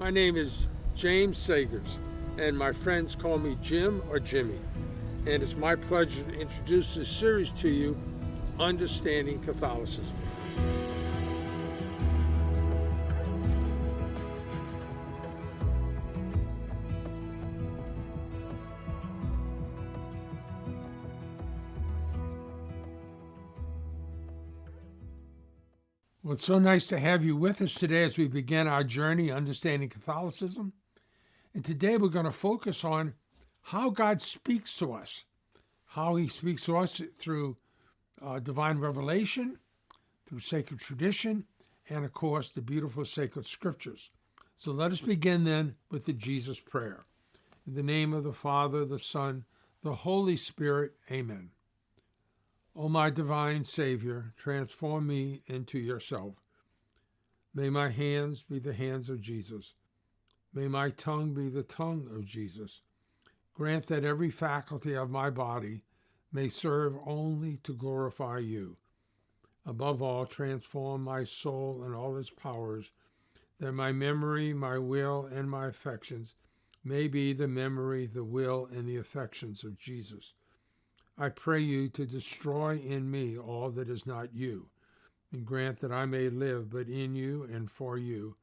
My name is James Seghers, and my friends call me Jim or Jimmy. And it's my pleasure to introduce this series to you Understanding Catholicism. Well, it's so nice to have you with us today as we begin our journey understanding Catholicism. And today we're going to focus on how God speaks to us, how He speaks to us through uh, divine revelation, through sacred tradition, and of course the beautiful sacred scriptures. So let us begin then with the Jesus prayer. In the name of the Father, the Son, the Holy Spirit, amen. O my divine Savior, transform me into yourself. May my hands be the hands of Jesus. May my tongue be the tongue of Jesus. Grant that every faculty of my body may serve only to glorify you. Above all, transform my soul and all its powers, that my memory, my will, and my affections may be the memory, the will, and the affections of Jesus. I pray you to destroy in me all that is not you, and grant that I may live but in you and for you,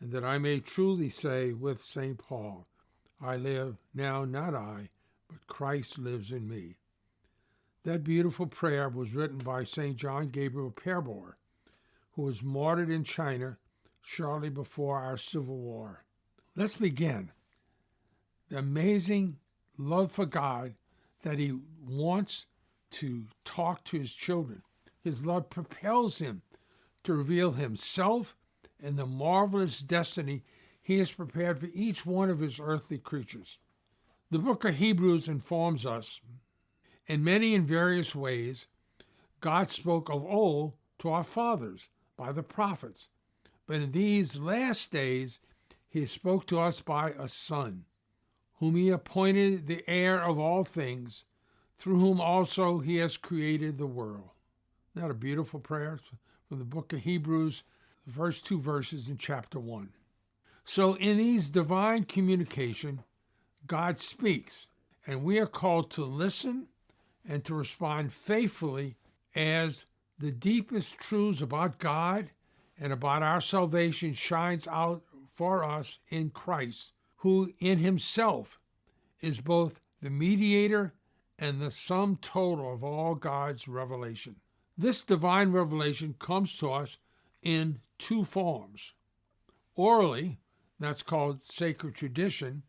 and that I may truly say with St. Paul, I live now not I, but Christ lives in me. That beautiful prayer was written by St. John Gabriel Perboyre, who was martyred in China shortly before our Civil War. Let's begin. The amazing love for God that he wants to talk to his children. His love propels him to reveal himself and the marvelous destiny he has prepared for each one of his earthly creatures. The book of Hebrews informs us, in many and various ways, God spoke of old to our fathers by the prophets, but in these last days he spoke to us by a Son whom he appointed the heir of all things, through whom also he has created the world. Isn't that a beautiful prayer from the book of Hebrews, the first two verses in chapter 1. So, in these divine communication, God speaks, and we are called to listen and to respond faithfully as the deepest truths about God and about our salvation shines out for us in Christ who in himself is both the mediator and the sum total of all God's revelation. This divine revelation comes to us in two forms. Orally, that's called sacred tradition,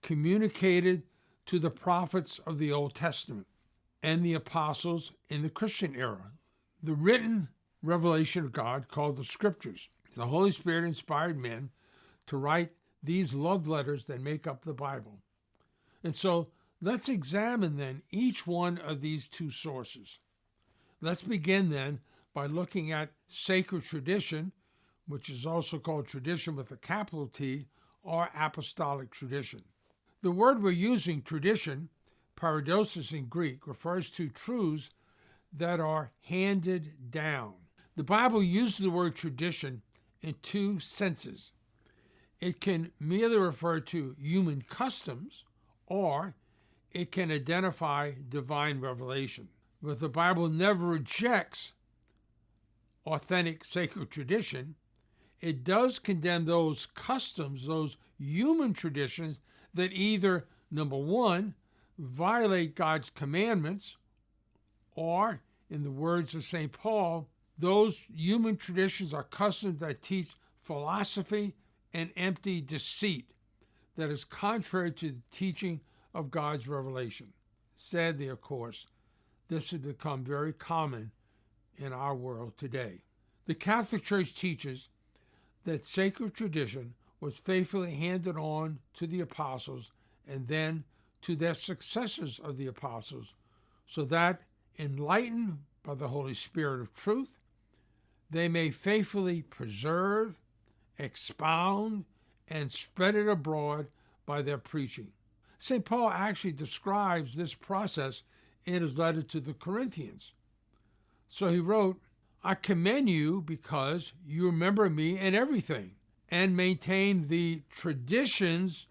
communicated to the prophets of the Old Testament and the apostles in the Christian era. The written revelation of God, called the Scriptures. The Holy Spirit inspired men to write these love letters that make up the Bible. And so let's examine then each one of these two sources. Let's begin then by looking at sacred tradition, which is also called tradition with a capital T, or apostolic tradition. The word we're using, tradition, paradosis in Greek, refers to truths that are handed down. The Bible uses the word tradition in two senses. It can merely refer to human customs, or it can identify divine revelation. But the Bible never rejects authentic sacred tradition. It does condemn those customs, those human traditions that either, number one, violate God's commandments, or, in the words of St. Paul, those human traditions are customs that teach philosophy and empty deceit that is contrary to the teaching of God's revelation. Sadly, of course, this has become very common in our world today. The Catholic Church teaches that sacred tradition was faithfully handed on to the apostles and then to their successors of the apostles, so that, enlightened by the Holy Spirit of truth, they may faithfully preserve, expound, and spread it abroad by their preaching. St. Paul actually describes this process in his letter to the Corinthians. So he wrote, I commend you because you remember me in everything, and maintain the traditions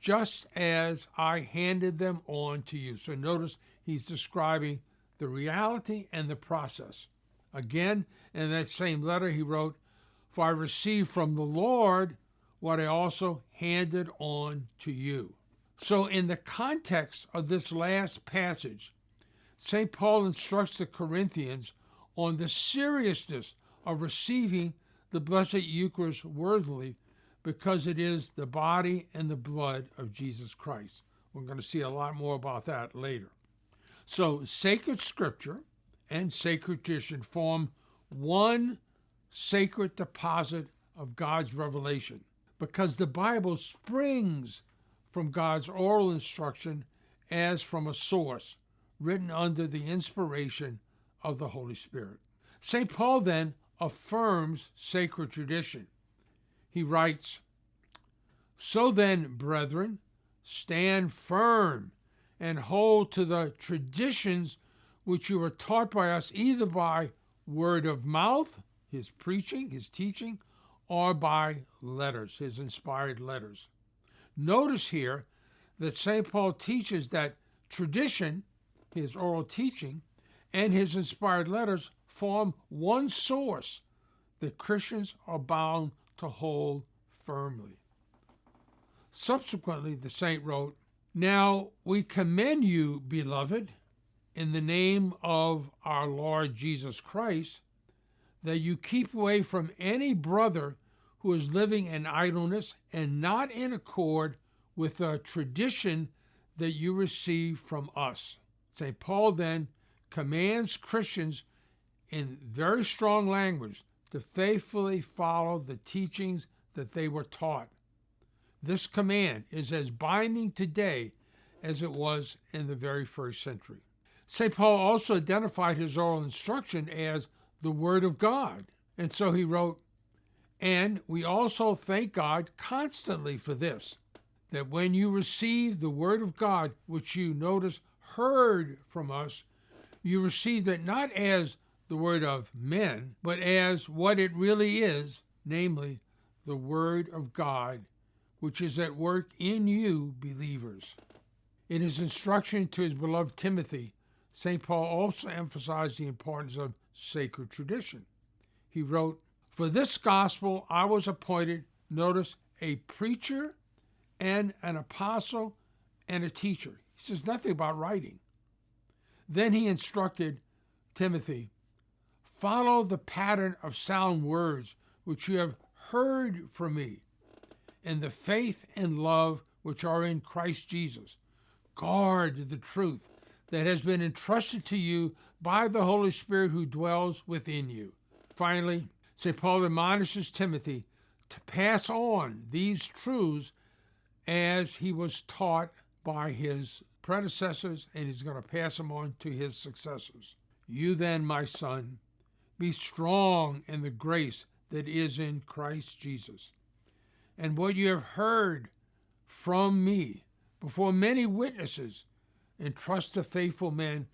just as I handed them on to you. So notice he's describing the reality and the process. Again, in that same letter, he wrote, For I received from the Lord what I also handed on to you. So, in the context of this last passage, St. Paul instructs the Corinthians on the seriousness of receiving the Blessed Eucharist worthily because it is the body and the blood of Jesus Christ. We're going to see a lot more about that later. So, sacred scripture and sacred tradition form one sacred deposit of God's revelation because the Bible springs from God's oral instruction as from a source written under the inspiration of the Holy Spirit. St. Paul then affirms sacred tradition. He writes, So then, brethren, stand firm and hold to the traditions which you were taught by us, either by word of mouth, his preaching, his teaching, or by letters, his inspired letters. Notice here that St. Paul teaches that tradition, his oral teaching, and his inspired letters form one source that Christians are bound to hold firmly. Subsequently, the saint wrote, Now we commend you, beloved, in the name of our Lord Jesus Christ, that you keep away from any brother who is living in idleness and not in accord with the tradition that you receive from us. St. Paul then commands Christians in very strong language to faithfully follow the teachings that they were taught. This command is as binding today as it was in the very first century. St. Paul also identified his oral instruction as the Word of God, and so he wrote, And we also thank God constantly for this, that when you receive the Word of God, which you notice heard from us, you receive it not as the Word of men, but as what it really is, namely, the Word of God, which is at work in you, believers. In his instruction to his beloved Timothy, St. Paul also emphasized the importance of sacred tradition. He wrote, For this gospel I was appointed, notice, a preacher and an apostle and a teacher. He says nothing about writing. Then he instructed Timothy, Follow the pattern of sound words which you have heard from me, in the faith and love which are in Christ Jesus. Guard the truth that has been entrusted to you by the Holy Spirit who dwells within you. Finally, St. Paul admonishes Timothy to pass on these truths as he was taught by his predecessors, and he's going to pass them on to his successors. You then, my son, be strong in the grace that is in Christ Jesus. And what you have heard from me before many witnesses, entrust the faithful men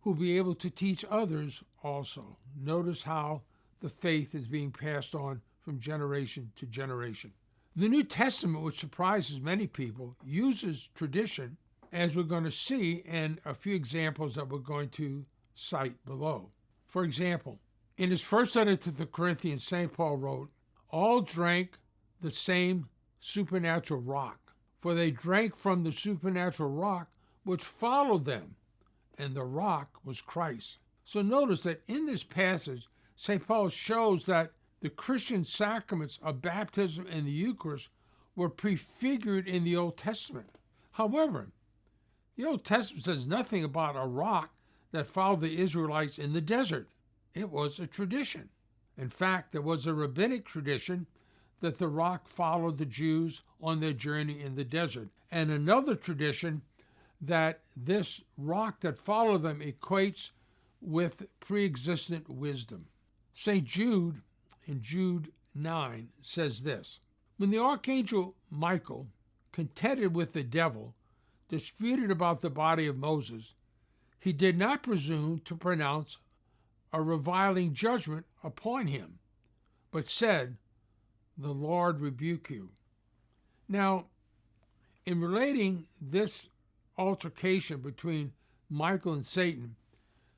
who will be able to teach others also. Notice how the faith is being passed on from generation to generation. The New Testament, which surprises many people, uses tradition, as we're going to see in a few examples that we're going to cite below. For example, in his first letter to the Corinthians, St. Paul wrote, All drank the same supernatural rock, for they drank from the supernatural rock which followed them, and the rock was Christ. So notice that in this passage, St. Paul shows that the Christian sacraments of baptism and the Eucharist were prefigured in the Old Testament. However, the Old Testament says nothing about a rock that followed the Israelites in the desert. It was a tradition. In fact, there was a rabbinic tradition that the rock followed the Jews on their journey in the desert, and another tradition that this rock that followed them equates with pre existent wisdom. St. Jude, in Jude 9, says this When the archangel Michael, contended with the devil, disputed about the body of Moses, he did not presume to pronounce a reviling judgment upon him, but said, the Lord rebuke you. Now, in relating this altercation between Michael and Satan,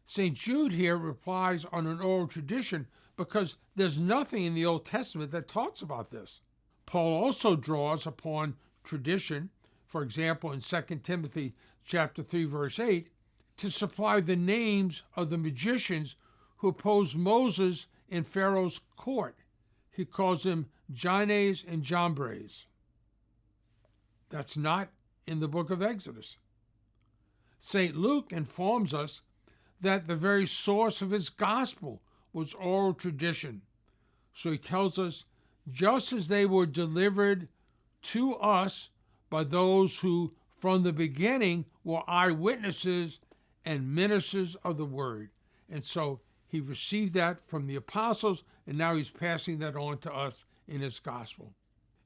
St. Jude here replies on an oral tradition because there's nothing in the Old Testament that talks about this. Paul also draws upon tradition, for example, in 2 Timothy chapter 3 verse 8, to supply the names of the magicians who opposed Moses in Pharaoh's court. He calls them Jannes and Jambres. That's not in the book of Exodus. St. Luke informs us that the very source of his gospel was oral tradition. So he tells us just as they were delivered to us by those who from the beginning were eyewitnesses and ministers of the word. And so he received that from the apostles, and now he's passing that on to us in his gospel.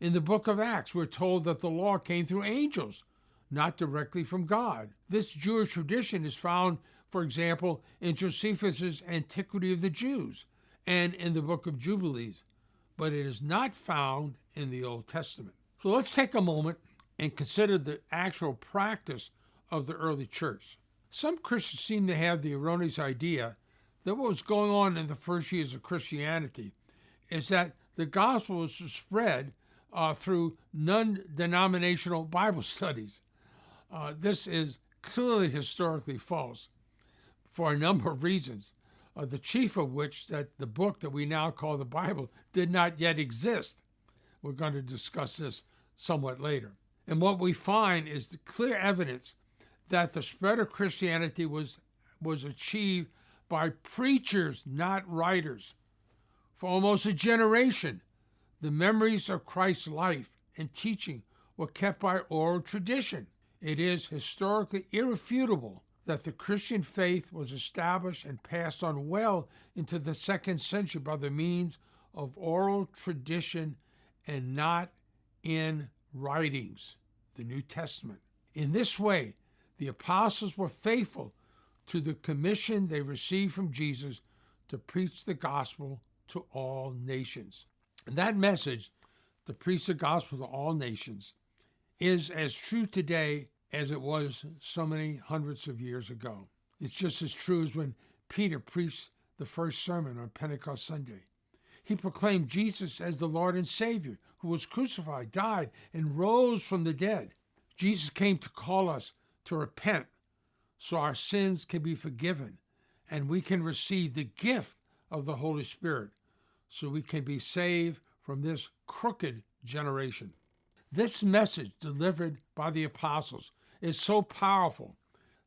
In the book of Acts, we're told that the law came through angels, not directly from God. This Jewish tradition is found, for example, in Josephus's Antiquity of the Jews and in the book of Jubilees, but it is not found in the Old Testament. So let's take a moment and consider the actual practice of the early church. Some Christians seem to have the erroneous idea that what was going on in the first years of Christianity is that the gospel was spread uh, through non denominational Bible studies. Uh, this is clearly historically false for a number of reasons, uh, the chief of which that the book that we now call the Bible did not yet exist. We're going to discuss this somewhat later. And what we find is the clear evidence that the spread of Christianity was, was achieved by preachers, not writers. For almost a generation, the memories of Christ's life and teaching were kept by oral tradition. It is historically irrefutable that the Christian faith was established and passed on well into the second century by the means of oral tradition and not in writings, the New Testament. In this way, the apostles were faithful to the commission they received from Jesus to preach the gospel to all nations. And that message, to preach the gospel to all nations, is as true today as it was so many hundreds of years ago. It's just as true as when Peter preached the first sermon on Pentecost Sunday. He proclaimed Jesus as the Lord and Savior who was crucified, died, and rose from the dead. Jesus came to call us to repent so our sins can be forgiven and we can receive the gift of the Holy Spirit so we can be saved from this crooked generation. This message delivered by the apostles is so powerful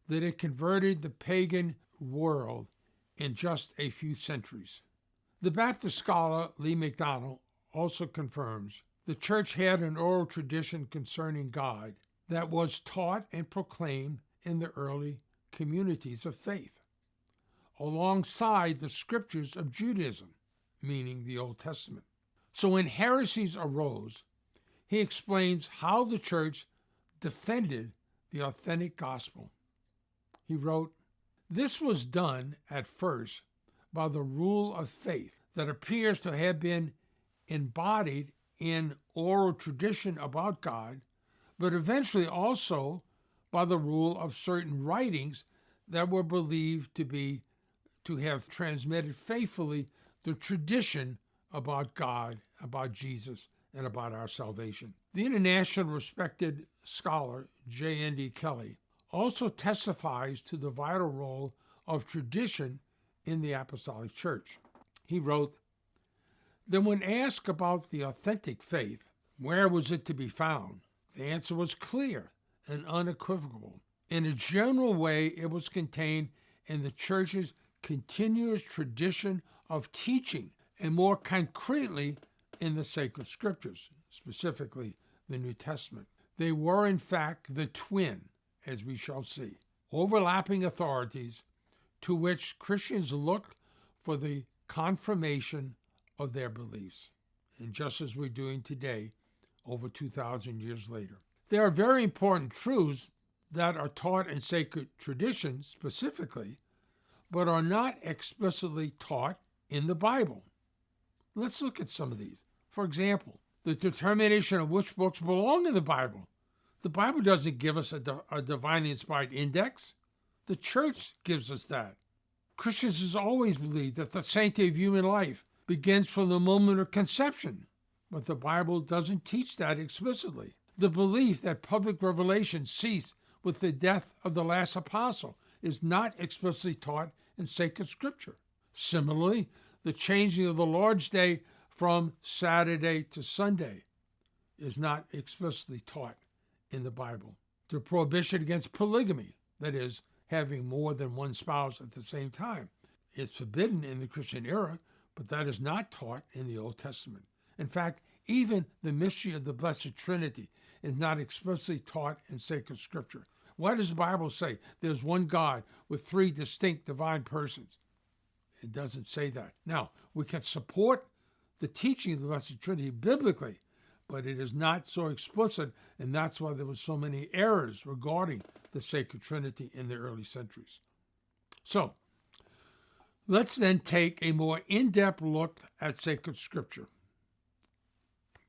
that it converted the pagan world in just a few centuries. The Baptist scholar Lee McDonald also confirms the church had an oral tradition concerning God that was taught and proclaimed in the early communities of faith, alongside the scriptures of Judaism, meaning the Old Testament. So when heresies arose, he explains how the church defended the authentic gospel. He wrote, This was done at first by the rule of faith that appears to have been embodied in oral tradition about God, but eventually also by the rule of certain writings that were believed to be to have transmitted faithfully the tradition about God, about Jesus, and about our salvation. The international respected scholar J.N.D. Kelly also testifies to the vital role of tradition in the Apostolic Church. He wrote, Then, when asked about the authentic faith, where was it to be found? The answer was clear and unequivocal. In a general way, it was contained in the church's continuous tradition of teaching, and more concretely, in the sacred scriptures, specifically the New Testament. They were, in fact, the twin, as we shall see, overlapping authorities to which Christians look for the confirmation of their beliefs. And just as we're doing today, over 2,000 years later. There are very important truths that are taught in sacred tradition specifically, but are not explicitly taught in the Bible. Let's look at some of these. For example, the determination of which books belong in the Bible. The Bible doesn't give us a, a divinely inspired index. The church gives us that. Christians has always believed that the sanctity of human life begins from the moment of conception, but the Bible doesn't teach that explicitly. The belief that public revelation ceased with the death of the last apostle is not explicitly taught in sacred scripture. Similarly, the changing of the Lord's Day from Saturday to Sunday is not explicitly taught in the Bible. The prohibition against polygamy, that is, having more than one spouse at the same time, is forbidden in the Christian era, but that is not taught in the Old Testament. In fact, even the mystery of the Blessed Trinity is not explicitly taught in sacred scripture. Why does the Bible say? There's one God with three distinct divine persons. It doesn't say that. Now, we can support the teaching of the Blessed Trinity biblically, but it is not so explicit, and that's why there were so many errors regarding the Sacred Trinity in the early centuries. So, let's then take a more in depth look at sacred scripture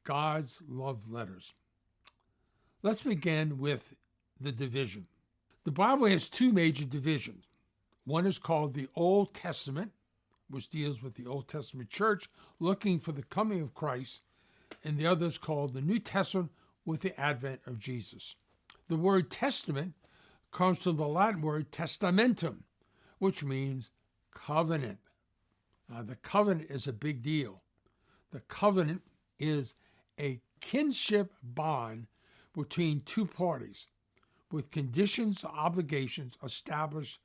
God's love letters. Let's begin with the division. The Bible has two major divisions. One is called the Old Testament, which deals with the Old Testament church looking for the coming of Christ, and the other is called the New Testament with the advent of Jesus. The word testament comes from the Latin word testamentum, which means covenant. Now, the covenant is a big deal. The covenant is a kinship bond between two parties with conditions or obligations established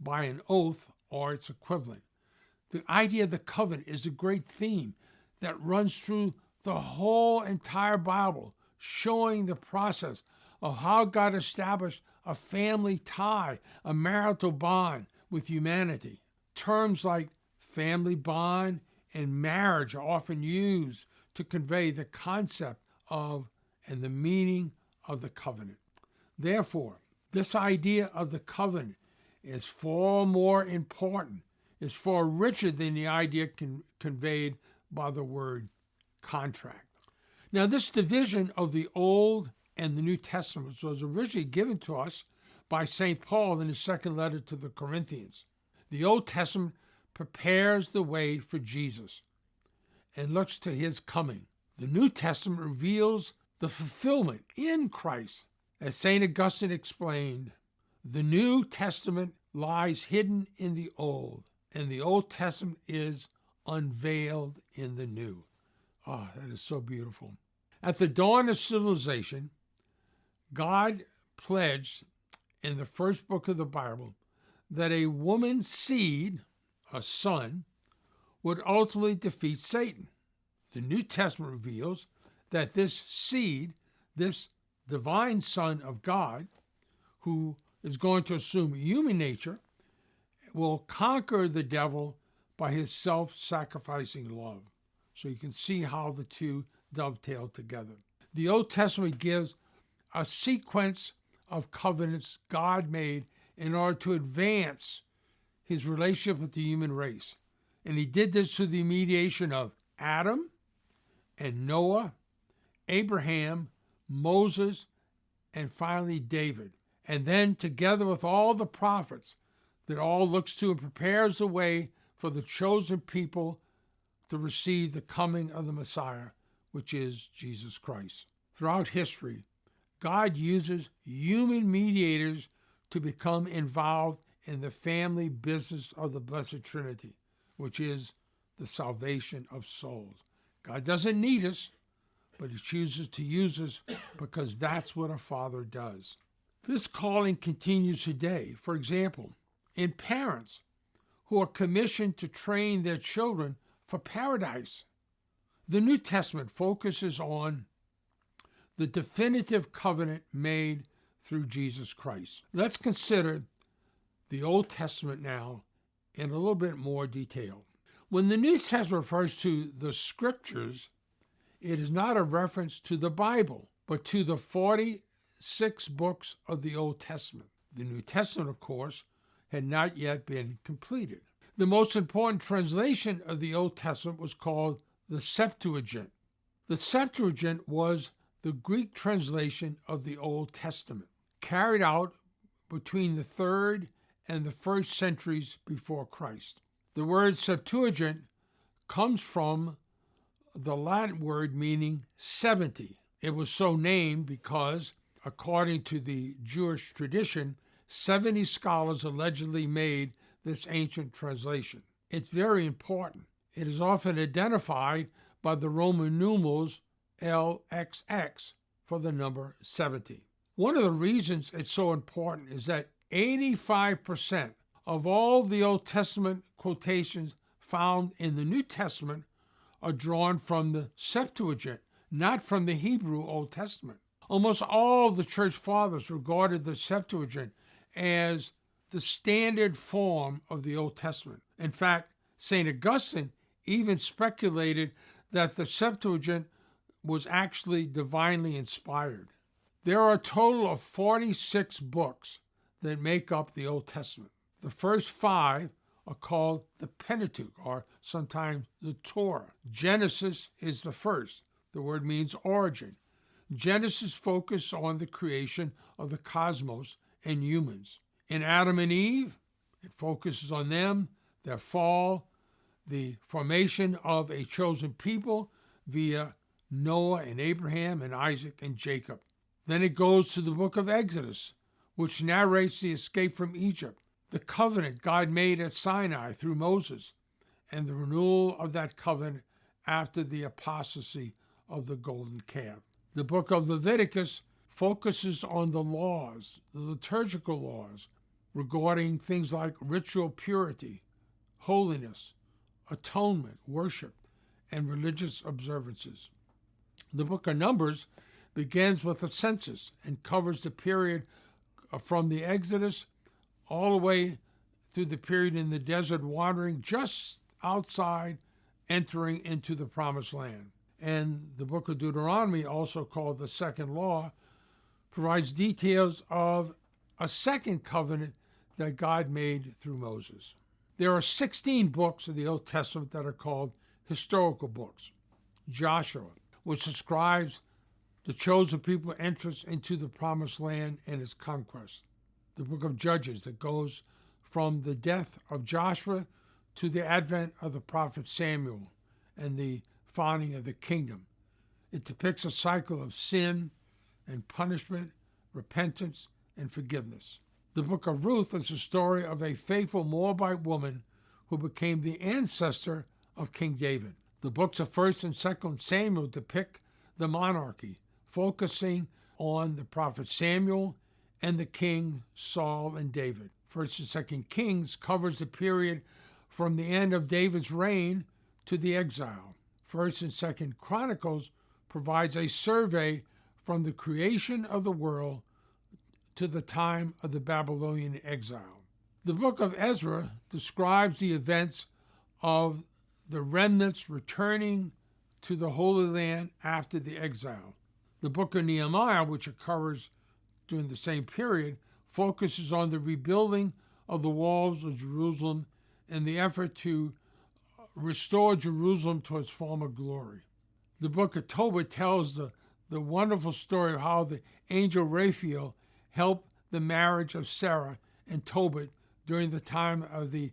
by an oath or its equivalent. The idea of the covenant is a great theme that runs through the whole entire Bible, showing the process of how God established a family tie, a marital bond with humanity. Terms like family bond and marriage are often used to convey the concept of and the meaning of the covenant. Therefore, this idea of the covenant is far more important, is far richer than the idea con- conveyed by the word contract. Now, this division of the Old and the New Testaments was originally given to us by St. Paul in his second letter to the Corinthians. The Old Testament prepares the way for Jesus and looks to his coming. The New Testament reveals the fulfillment in Christ. As St. Augustine explained, the New Testament lies hidden in the Old, and the Old Testament is unveiled in the New. Ah, oh, that is so beautiful. At the dawn of civilization, God pledged in the first book of the Bible that a woman's seed, a son, would ultimately defeat Satan. The New Testament reveals that this seed, this divine Son of God, who is going to assume human nature, will conquer the devil by his self sacrificing love. So you can see how the two dovetail together. The Old Testament gives a sequence of covenants God made in order to advance his relationship with the human race. And he did this through the mediation of Adam and Noah, Abraham, Moses, and finally David. And then, together with all the prophets, that all looks to and prepares the way for the chosen people to receive the coming of the Messiah, which is Jesus Christ. Throughout history, God uses human mediators to become involved in the family business of the Blessed Trinity, which is the salvation of souls. God doesn't need us, but He chooses to use us because that's what a father does. This calling continues today. For example, in parents who are commissioned to train their children for paradise. The New Testament focuses on the definitive covenant made through Jesus Christ. Let's consider the Old Testament now in a little bit more detail. When the New Testament refers to the scriptures, it is not a reference to the Bible, but to the 46 books of the Old Testament. The New Testament, of course, had not yet been completed. The most important translation of the Old Testament was called the Septuagint. The Septuagint was the Greek translation of the Old Testament, carried out between the third and the first centuries before Christ. The word Septuagint comes from the Latin word meaning 70. It was so named because, according to the Jewish tradition, 70 scholars allegedly made this ancient translation. It's very important. It is often identified by the Roman numerals LXX for the number 70. One of the reasons it's so important is that 85% of all the Old Testament quotations found in the New Testament are drawn from the Septuagint, not from the Hebrew Old Testament. Almost all the church fathers regarded the Septuagint as the standard form of the Old Testament. In fact, St. Augustine even speculated that the Septuagint was actually divinely inspired. There are a total of 46 books that make up the Old Testament. The first five are called the Pentateuch, or sometimes the Torah. Genesis is the first. The word means origin. Genesis focuses on the creation of the cosmos and humans. In Adam and Eve, it focuses on them, their fall, the formation of a chosen people via Noah and Abraham and Isaac and Jacob. Then it goes to the book of Exodus, which narrates the escape from Egypt, the covenant God made at Sinai through Moses, and the renewal of that covenant after the apostasy of the golden calf. The book of Leviticus focuses on the laws, the liturgical laws, regarding things like ritual purity, holiness, atonement, worship, and religious observances. The book of Numbers begins with a census and covers the period uh, from the Exodus all the way through the period in the desert wandering just outside entering into the promised land. And the book of Deuteronomy, also called the second law, provides details of a second covenant that God made through Moses. There are 16 books of the Old Testament that are called historical books. Joshua, which describes the chosen people entrance into the promised land and its conquest. The book of Judges that goes from the death of Joshua to the advent of the prophet Samuel and the founding of the kingdom. It depicts a cycle of sin and punishment, repentance, and forgiveness. The book of Ruth is the story of a faithful Moabite woman who became the ancestor of King David. The books of 1st and 2nd Samuel depict the monarchy, focusing on the prophet Samuel and the king Saul and David. 1st and 2nd Kings covers the period from the end of David's reign to the exile. 1st and 2nd Chronicles provides a survey from the creation of the world to the time of the Babylonian exile. The book of Ezra describes the events of the remnants returning to the Holy Land after the exile. The book of Nehemiah, which occurs during the same period, focuses on the rebuilding of the walls of Jerusalem and the effort to restore Jerusalem to its former glory. The book of Tobit tells the, the wonderful story of how the angel Raphael helped the marriage of Sarah and Tobit during the time of the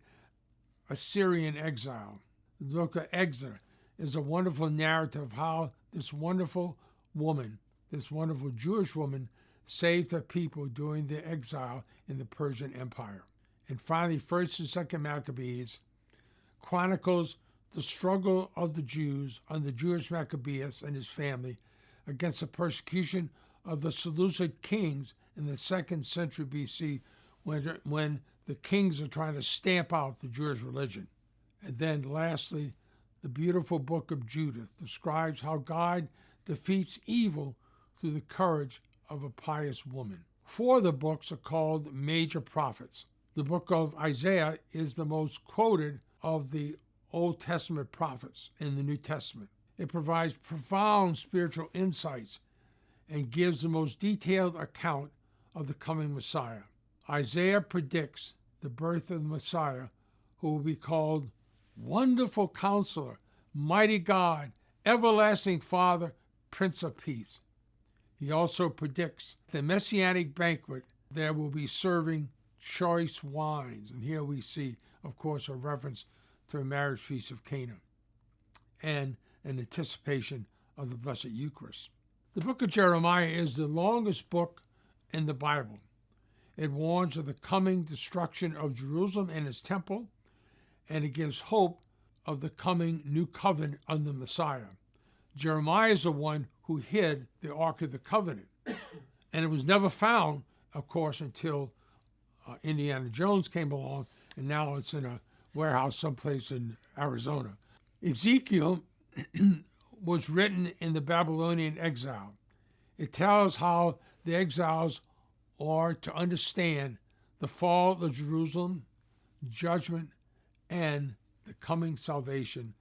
Assyrian exile. The book of Esther is a wonderful narrative of how this wonderful woman, this wonderful Jewish woman, saved her people during the exile in the Persian Empire. And finally, 1st and 2nd Maccabees chronicles the struggle of the Jews under Judas Maccabeus and his family against the persecution of the Seleucid kings in the second century BC when, when the kings are trying to stamp out the Jewish religion. And then lastly, the beautiful book of Judith describes how God defeats evil through the courage of a pious woman. Four of the books are called major prophets. The book of Isaiah is the most quoted of the Old Testament prophets in the New Testament. It provides profound spiritual insights and gives the most detailed account of the coming Messiah. Isaiah predicts the birth of the Messiah, who will be called Wonderful Counselor, Mighty God, Everlasting Father, Prince of Peace. He also predicts the messianic banquet there will be serving choice wines. And here we see, of course, a reference to the marriage feast of Cana and an anticipation of the Blessed Eucharist. The book of Jeremiah is the longest book in the Bible. It warns of the coming destruction of Jerusalem and its temple, and it gives hope of the coming new covenant under Messiah. Jeremiah is the one who hid the Ark of the Covenant, and it was never found, of course, until uh, Indiana Jones came along, and now it's in a warehouse someplace in Arizona. Ezekiel was written in the Babylonian exile. It tells how the exiles are to understand the fall of Jerusalem, judgment, and the coming salvation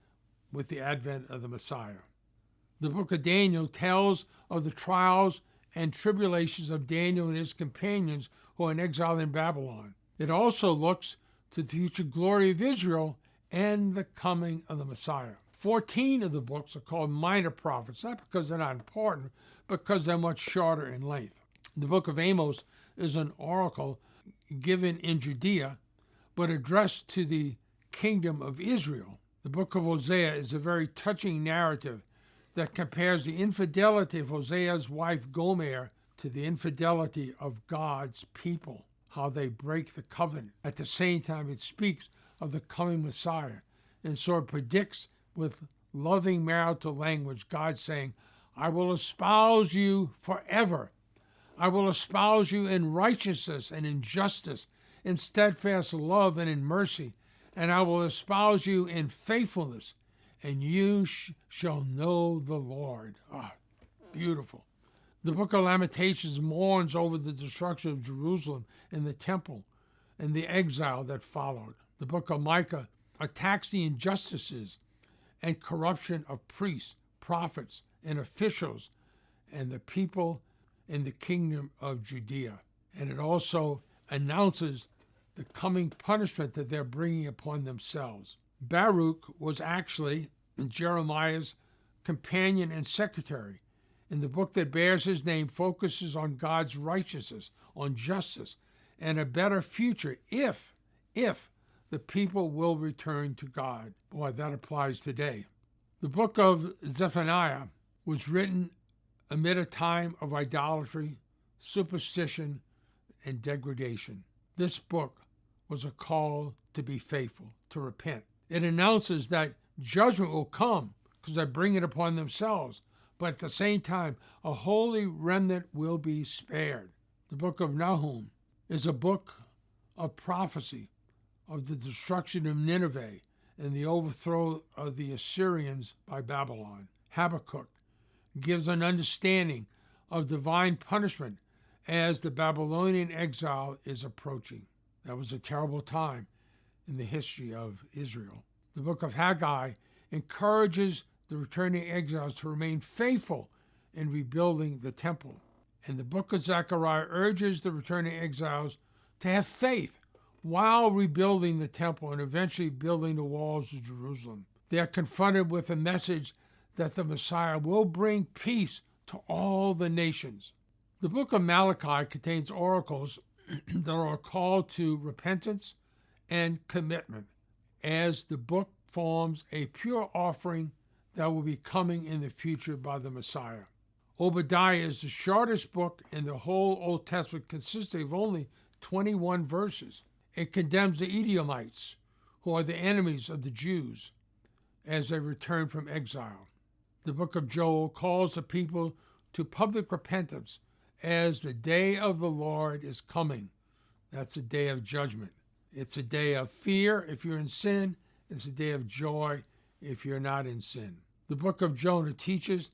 with the advent of the Messiah. The book of Daniel tells of the trials and tribulations of Daniel and his companions who are in exile in Babylon. It also looks to the future glory of Israel and the coming of the Messiah. 14 of the books are called minor prophets, not because they're not important, because they're much shorter in length. The book of Amos is an oracle given in Judea, but addressed to the kingdom of Israel. The book of Hosea is a very touching narrative that compares the infidelity of Hosea's wife Gomer to the infidelity of God's people, how they break the covenant. At the same time, it speaks of the coming Messiah, and so it predicts with loving marital language, God saying, I will espouse you forever. I will espouse you in righteousness and in justice, in steadfast love and in mercy, and I will espouse you in faithfulness, and you sh- shall know the Lord. Ah, beautiful. The book of Lamentations mourns over the destruction of Jerusalem and the temple and the exile that followed. The book of Micah attacks the injustices and corruption of priests, prophets, and officials and the people in the kingdom of Judea. And it also announces the coming punishment that they're bringing upon themselves. Baruch was actually Jeremiah's companion and secretary. And the book that bears his name focuses on God's righteousness, on justice, and a better future if, if the people will return to God. Boy, that applies today. The book of Zephaniah was written amid a time of idolatry, superstition, and degradation. This book was a call to be faithful, to repent. It announces that judgment will come because they bring it upon themselves, but at the same time, a holy remnant will be spared. The book of Nahum is a book of prophecy of the destruction of Nineveh and the overthrow of the Assyrians by Babylon. Habakkuk gives an understanding of divine punishment as the Babylonian exile is approaching. That was a terrible time in the history of Israel. The book of Haggai encourages the returning exiles to remain faithful in rebuilding the temple. And the book of Zechariah urges the returning exiles to have faith while rebuilding the temple and eventually building the walls of Jerusalem. They are confronted with a message that the Messiah will bring peace to all the nations. The book of Malachi contains oracles that are a call to repentance and commitment as the book forms a pure offering that will be coming in the future by the Messiah. Obadiah is the shortest book in the whole Old Testament, consisting of only 21 verses. It condemns the Edomites, who are the enemies of the Jews, as they return from exile. The book of Joel calls the people to public repentance as the day of the Lord is coming. That's a day of judgment. It's a day of fear if you're in sin, it's a day of joy if you're not in sin. The book of Jonah teaches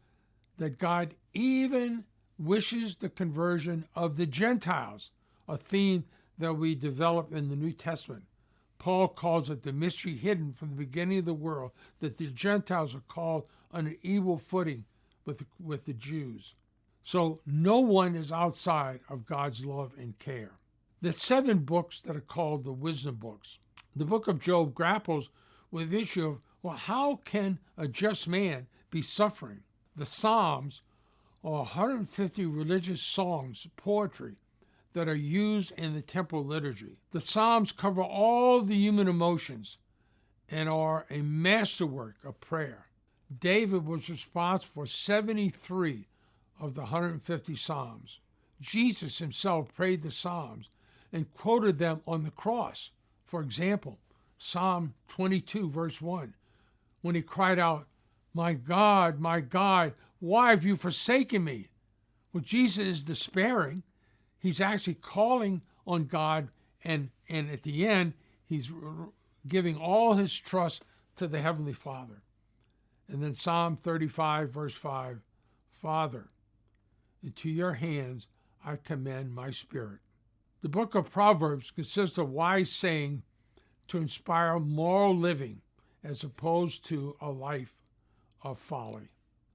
that God even wishes the conversion of the Gentiles, a theme that we develop in the New Testament. Paul calls it the mystery hidden from the beginning of the world, that the Gentiles are called on an evil footing with, with the Jews. So no one is outside of God's love and care. The seven books that are called the wisdom books. The book of Job grapples with the issue of, well, how can a just man be suffering. The Psalms are 150 religious songs, poetry, that are used in the temple liturgy. The Psalms cover all the human emotions and are a masterwork of prayer. David was responsible for 73 of the 150 Psalms. Jesus himself prayed the Psalms and quoted them on the cross. For example, Psalm 22, verse 1, when he cried out, My God, my God, why have you forsaken me? Well, Jesus is despairing. He's actually calling on God, and, and at the end, he's giving all his trust to the Heavenly Father. And then Psalm 35, verse 5 Father, into your hands I commend my spirit. The book of Proverbs consists of wise saying to inspire moral living as opposed to a life of folly.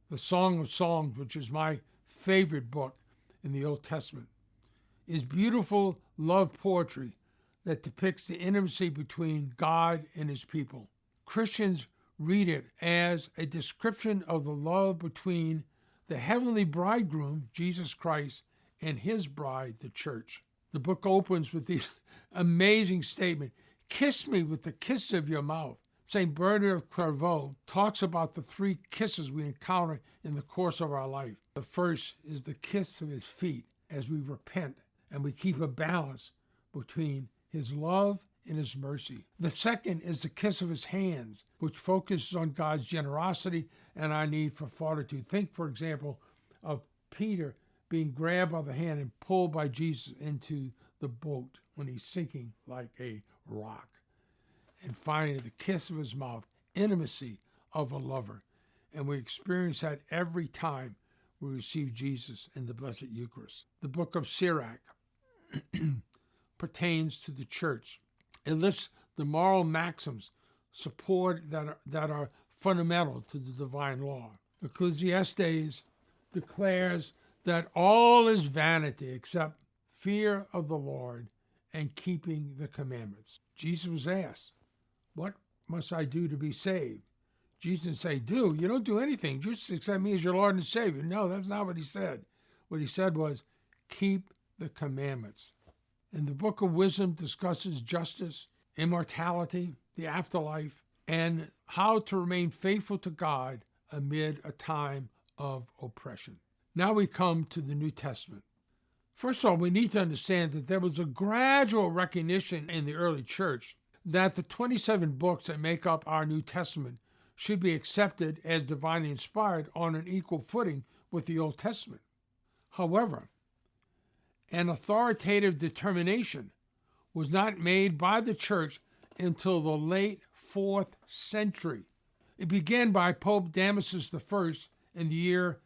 The Song of Songs, which is my favorite book in the Old Testament, is beautiful love poetry that depicts the intimacy between God and his people. Christians read it as a description of the love between the heavenly bridegroom, Jesus Christ, and his bride, the church. The book opens with this amazing statement Kiss me with the kiss of your mouth. St. Bernard of Clairvaux talks about the three kisses we encounter in the course of our life. The first is the kiss of his feet as we repent and we keep a balance between his love and his mercy. The second is the kiss of his hands, which focuses on God's generosity and our need for fortitude. Think, for example, of Peter being grabbed by the hand and pulled by Jesus into the boat when he's sinking like a rock. And finally, the kiss of his mouth, intimacy of a lover. And we experience that every time we receive Jesus in the Blessed Eucharist. The book of Sirach pertains to the church it lists the moral maxims support that are, that are fundamental to the divine law. Ecclesiastes declares that all is vanity except fear of the Lord and keeping the commandments. Jesus was asked, What must I do to be saved? Jesus didn't say, Do. You don't do anything. Just accept me as your Lord and Savior. No, that's not what he said. What he said was, Keep the commandments. And the book of wisdom discusses justice, immortality, the afterlife, and how to remain faithful to God amid a time of oppression. Now we come to the New Testament. First of all, we need to understand that there was a gradual recognition in the early church that the 27 books that make up our New Testament should be accepted as divinely inspired on an equal footing with the Old Testament. However, an authoritative determination was not made by the church until the late fourth century. It began by Pope Damasus I in the year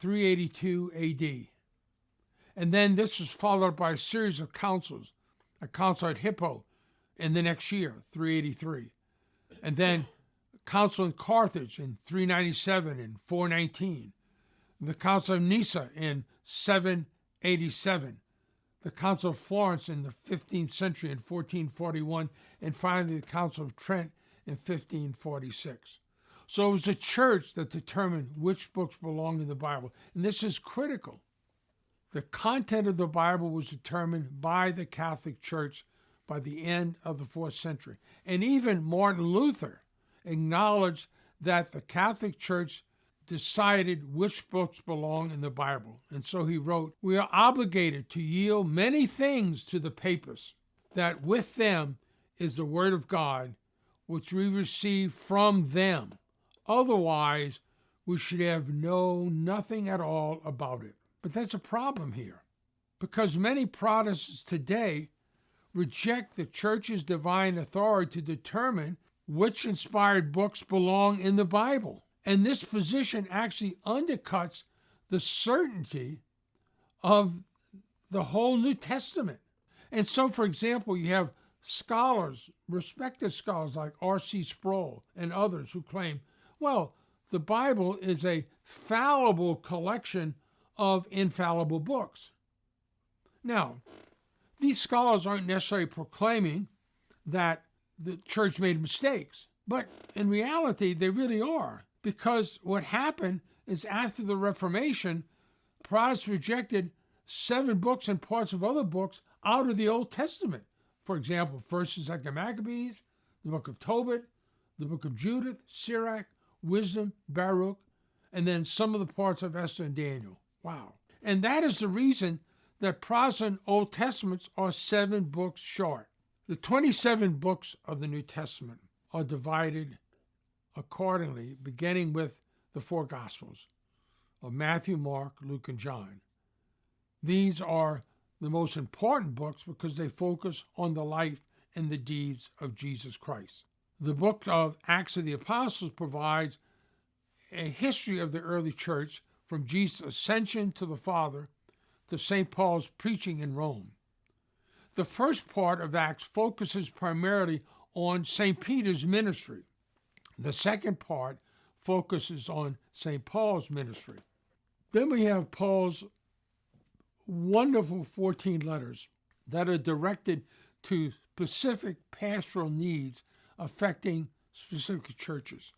382 AD. And then this was followed by a series of councils, a council at Hippo in the next year, 383. And then a council in Carthage in 397 and 419. The council of Nicaea in 787 the Council of Florence in the 15th century in 1441, and finally the Council of Trent in 1546. So it was the church that determined which books belong in the Bible. And this is critical. The content of the Bible was determined by the Catholic Church by the end of the fourth century. And even Martin Luther acknowledged that the Catholic Church decided which books belong in the Bible. And so he wrote, We are obligated to yield many things to the papists, that with them is the Word of God, which we receive from them. Otherwise, we should have know nothing at all about it. But that's a problem here, because many Protestants today reject the church's divine authority to determine which inspired books belong in the Bible. And this position actually undercuts the certainty of the whole New Testament. And so, for example, you have scholars, respected scholars like R.C. Sproul and others who claim, well, the Bible is a fallible collection of infallible books. Now, these scholars aren't necessarily proclaiming that the church made mistakes, but in reality, they really are. Because what happened is after the Reformation, Protestants rejected seven books and parts of other books out of the Old Testament. For example, First and Second Maccabees, the book of Tobit, the book of Judith, Sirach, Wisdom, Baruch, and then some of the parts of Esther and Daniel. Wow. And that is the reason that Protestant Old Testaments are seven books short. The 27 books of the New Testament are divided accordingly, beginning with the four Gospels of Matthew, Mark, Luke, and John. These are the most important books because they focus on the life and the deeds of Jesus Christ. The book of Acts of the Apostles provides a history of the early church from Jesus' ascension to the Father to St. Paul's preaching in Rome. The first part of Acts focuses primarily on St. Peter's ministry. The second part focuses on St. Paul's ministry. Then we have Paul's wonderful 14 letters that are directed to specific pastoral needs affecting specific churches.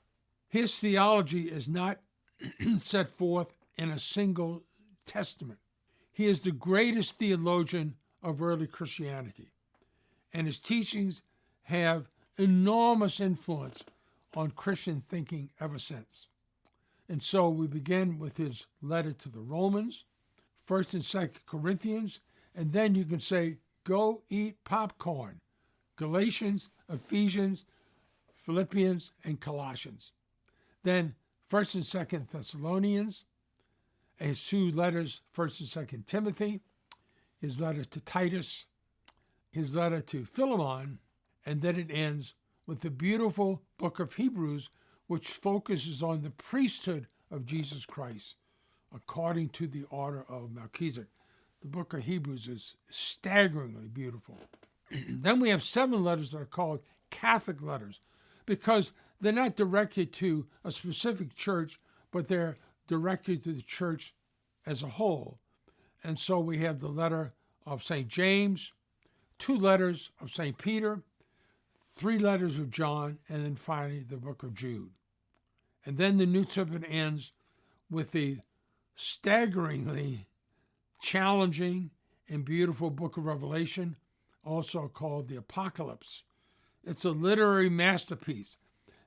His theology is not set forth in a single testament. He is the greatest theologian of early Christianity, and his teachings have enormous influence on Christian thinking ever since. And so we begin with his letter to the Romans, 1st and 2nd Corinthians, and then you can say, go eat popcorn. Galatians, Ephesians, Philippians, and Colossians. Then 1st and 2nd Thessalonians, his two letters, 1st and 2nd Timothy, his letter to Titus, his letter to Philemon, and then it ends with the beautiful book of Hebrews, which focuses on the priesthood of Jesus Christ according to the order of Melchizedek. The book of Hebrews is staggeringly beautiful. then we have seven letters that are called Catholic letters because they're not directed to a specific church, but they're directed to the church as a whole. And so we have the letter of St. James, two letters of St. Peter, three letters of John, and then finally the book of Jude. And then the New Testament ends with the staggeringly challenging and beautiful book of Revelation, also called the Apocalypse. It's a literary masterpiece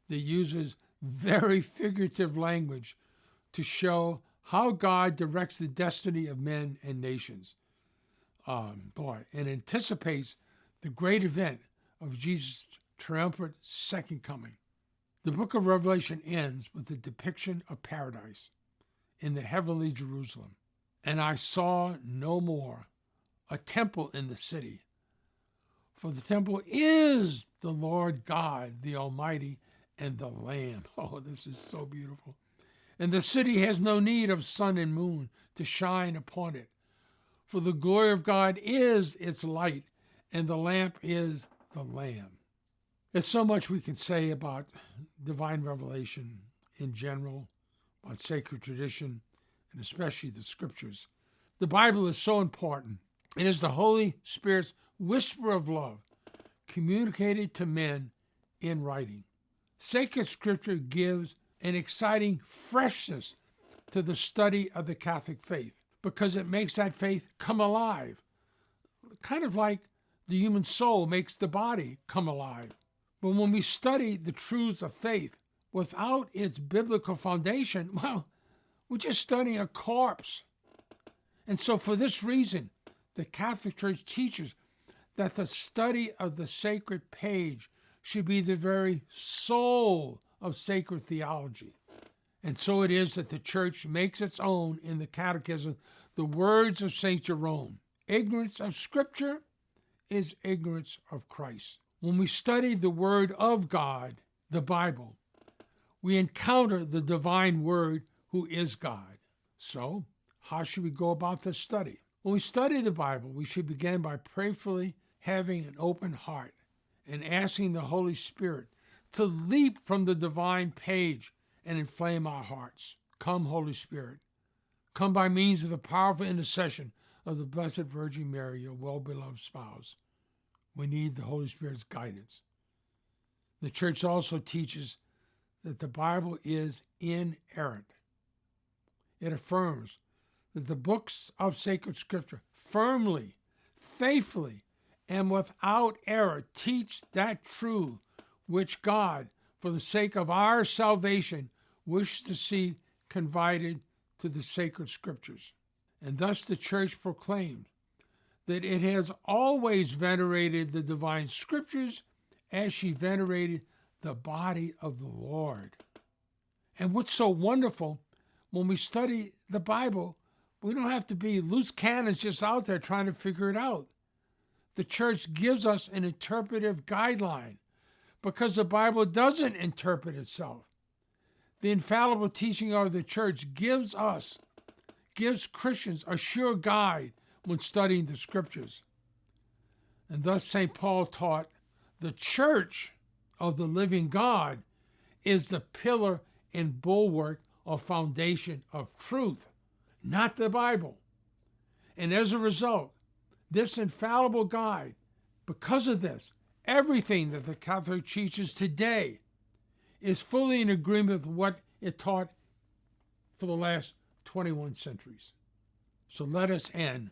that uses very figurative language to show how God directs the destiny of men and nations. Um, boy, and anticipates the great event of Jesus' triumphant second coming. The book of Revelation ends with the depiction of paradise in the heavenly Jerusalem. And I saw no more a temple in the city, for the temple is the Lord God, the Almighty, and the Lamb. Oh, this is so beautiful. And the city has no need of sun and moon to shine upon it, for the glory of God is its light, and the lamp is the Lamb. There's so much we can say about divine revelation in general, about sacred tradition, and especially the scriptures. The Bible is so important. It is the Holy Spirit's whisper of love communicated to men in writing. Sacred scripture gives an exciting freshness to the study of the Catholic faith because it makes that faith come alive, kind of like the human soul makes the body come alive. But when we study the truths of faith without its biblical foundation, well, we're just studying a corpse. And so, for this reason, the Catholic Church teaches that the study of the sacred page should be the very soul of sacred theology. And so it is that the Church makes its own in the Catechism the words of St. Jerome Ignorance of Scripture is ignorance of Christ. When we study the Word of God, the Bible, we encounter the divine Word who is God. So, how should we go about this study? When we study the Bible, we should begin by prayerfully having an open heart and asking the Holy Spirit to leap from the divine page and inflame our hearts. Come, Holy Spirit. Come by means of the powerful intercession of the Blessed Virgin Mary, your well beloved spouse. We need the Holy Spirit's guidance. The church also teaches that the Bible is inerrant. It affirms that the books of sacred scripture firmly, faithfully, and without error teach that truth which God, for the sake of our salvation, wished to see confided to the sacred scriptures. And thus the church proclaimed that it has always venerated the divine scriptures as she venerated the body of the Lord. And what's so wonderful when we study the Bible, we don't have to be loose cannons just out there trying to figure it out. The church gives us an interpretive guideline because the Bible doesn't interpret itself. The infallible teaching of the church gives us, gives Christians a sure guide when studying the scriptures. And thus, St. Paul taught the church of the living God is the pillar and bulwark or foundation of truth, not the Bible. And as a result, this infallible guide, because of this, everything that the Catholic teaches today is fully in agreement with what it taught for the last 21 centuries. So let us end